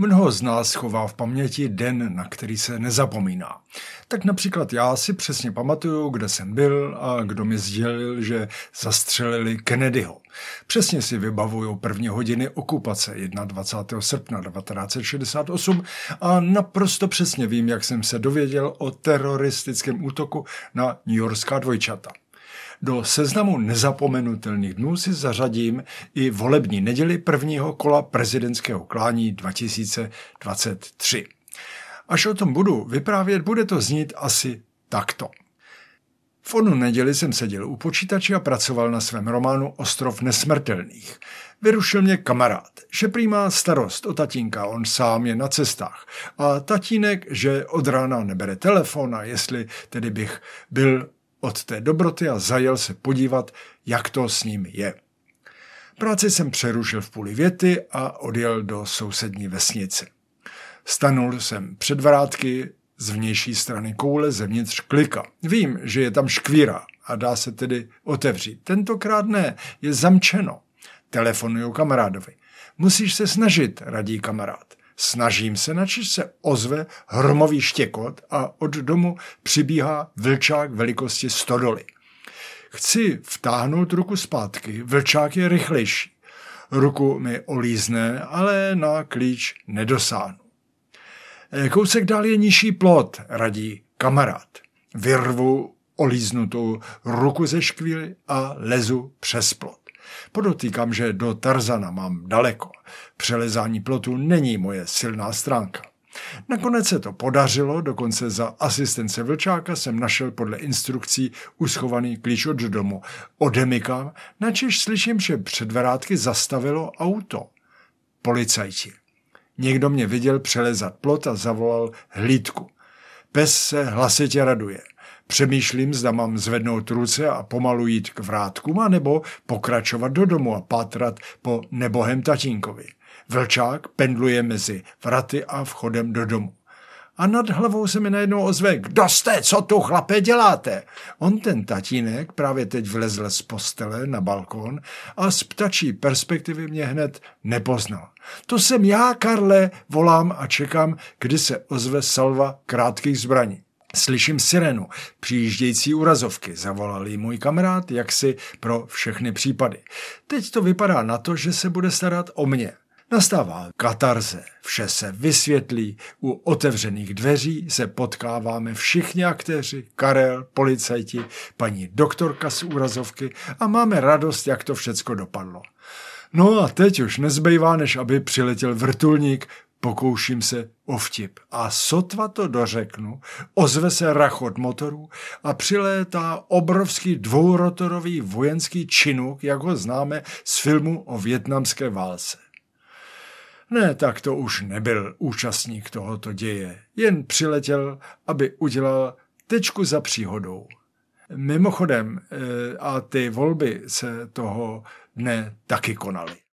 Mnoho z nás chová v paměti den, na který se nezapomíná. Tak například já si přesně pamatuju, kde jsem byl a kdo mi sdělil, že zastřelili Kennedyho. Přesně si vybavuju první hodiny okupace 21. srpna 1968 a naprosto přesně vím, jak jsem se dověděl o teroristickém útoku na New Yorkská dvojčata. Do seznamu nezapomenutelných dnů si zařadím i volební neděli prvního kola prezidentského klání 2023. Až o tom budu vyprávět, bude to znít asi takto. V onu neděli jsem seděl u počítače a pracoval na svém románu Ostrov nesmrtelných. Vyrušil mě kamarád, že prý má starost o tatínka, on sám je na cestách. A tatínek, že od rána nebere telefon a jestli tedy bych byl od té dobroty a zajel se podívat, jak to s ním je. Práci jsem přerušil v půli věty a odjel do sousední vesnice. Stanul jsem před vrátky z vnější strany koule zevnitř klika. Vím, že je tam škvíra a dá se tedy otevřít. Tentokrát ne, je zamčeno. Telefonuju kamarádovi. Musíš se snažit, radí kamarád. Snažím se, načež se ozve hromový štěkot a od domu přibíhá vlčák velikosti stodoly. Chci vtáhnout ruku zpátky, vlčák je rychlejší. Ruku mi olízne, ale na klíč nedosáhnu. E, kousek dál je nižší plot, radí kamarád. Vyrvu olíznutou ruku ze škvíly a lezu přes plot. Podotýkám, že do Tarzana mám daleko. Přelezání plotu není moje silná stránka. Nakonec se to podařilo, dokonce za asistence Vlčáka jsem našel podle instrukcí uschovaný klíč od domu. Odemykám, načež slyším, že před dverátky zastavilo auto. Policajti. Někdo mě viděl přelezat plot a zavolal hlídku. Pes se hlasitě raduje. Přemýšlím, zda mám zvednout ruce a pomalu jít k vrátkům, anebo pokračovat do domu a pátrat po nebohem tatínkovi. Vlčák pendluje mezi vraty a vchodem do domu. A nad hlavou se mi najednou ozve, kdo jste, co tu chlape děláte? On ten tatínek právě teď vlezl z postele na balkon a z ptačí perspektivy mě hned nepoznal. To jsem já, Karle, volám a čekám, kdy se ozve salva krátkých zbraní. Slyším sirenu, přijíždějící urazovky, zavolal jí můj kamarád, jaksi pro všechny případy. Teď to vypadá na to, že se bude starat o mě. Nastává katarze, vše se vysvětlí, u otevřených dveří se potkáváme všichni aktéři, Karel, policajti, paní doktorka z úrazovky a máme radost, jak to všecko dopadlo. No a teď už nezbývá, než aby přiletěl vrtulník, Pokouším se o vtip a sotva to dořeknu, ozve se rachot motorů a přilétá obrovský dvourotorový vojenský činuk, jak ho známe z filmu o větnamské válce. Ne, tak to už nebyl účastník tohoto děje, jen přiletěl, aby udělal tečku za příhodou. Mimochodem, eh, a ty volby se toho dne taky konaly.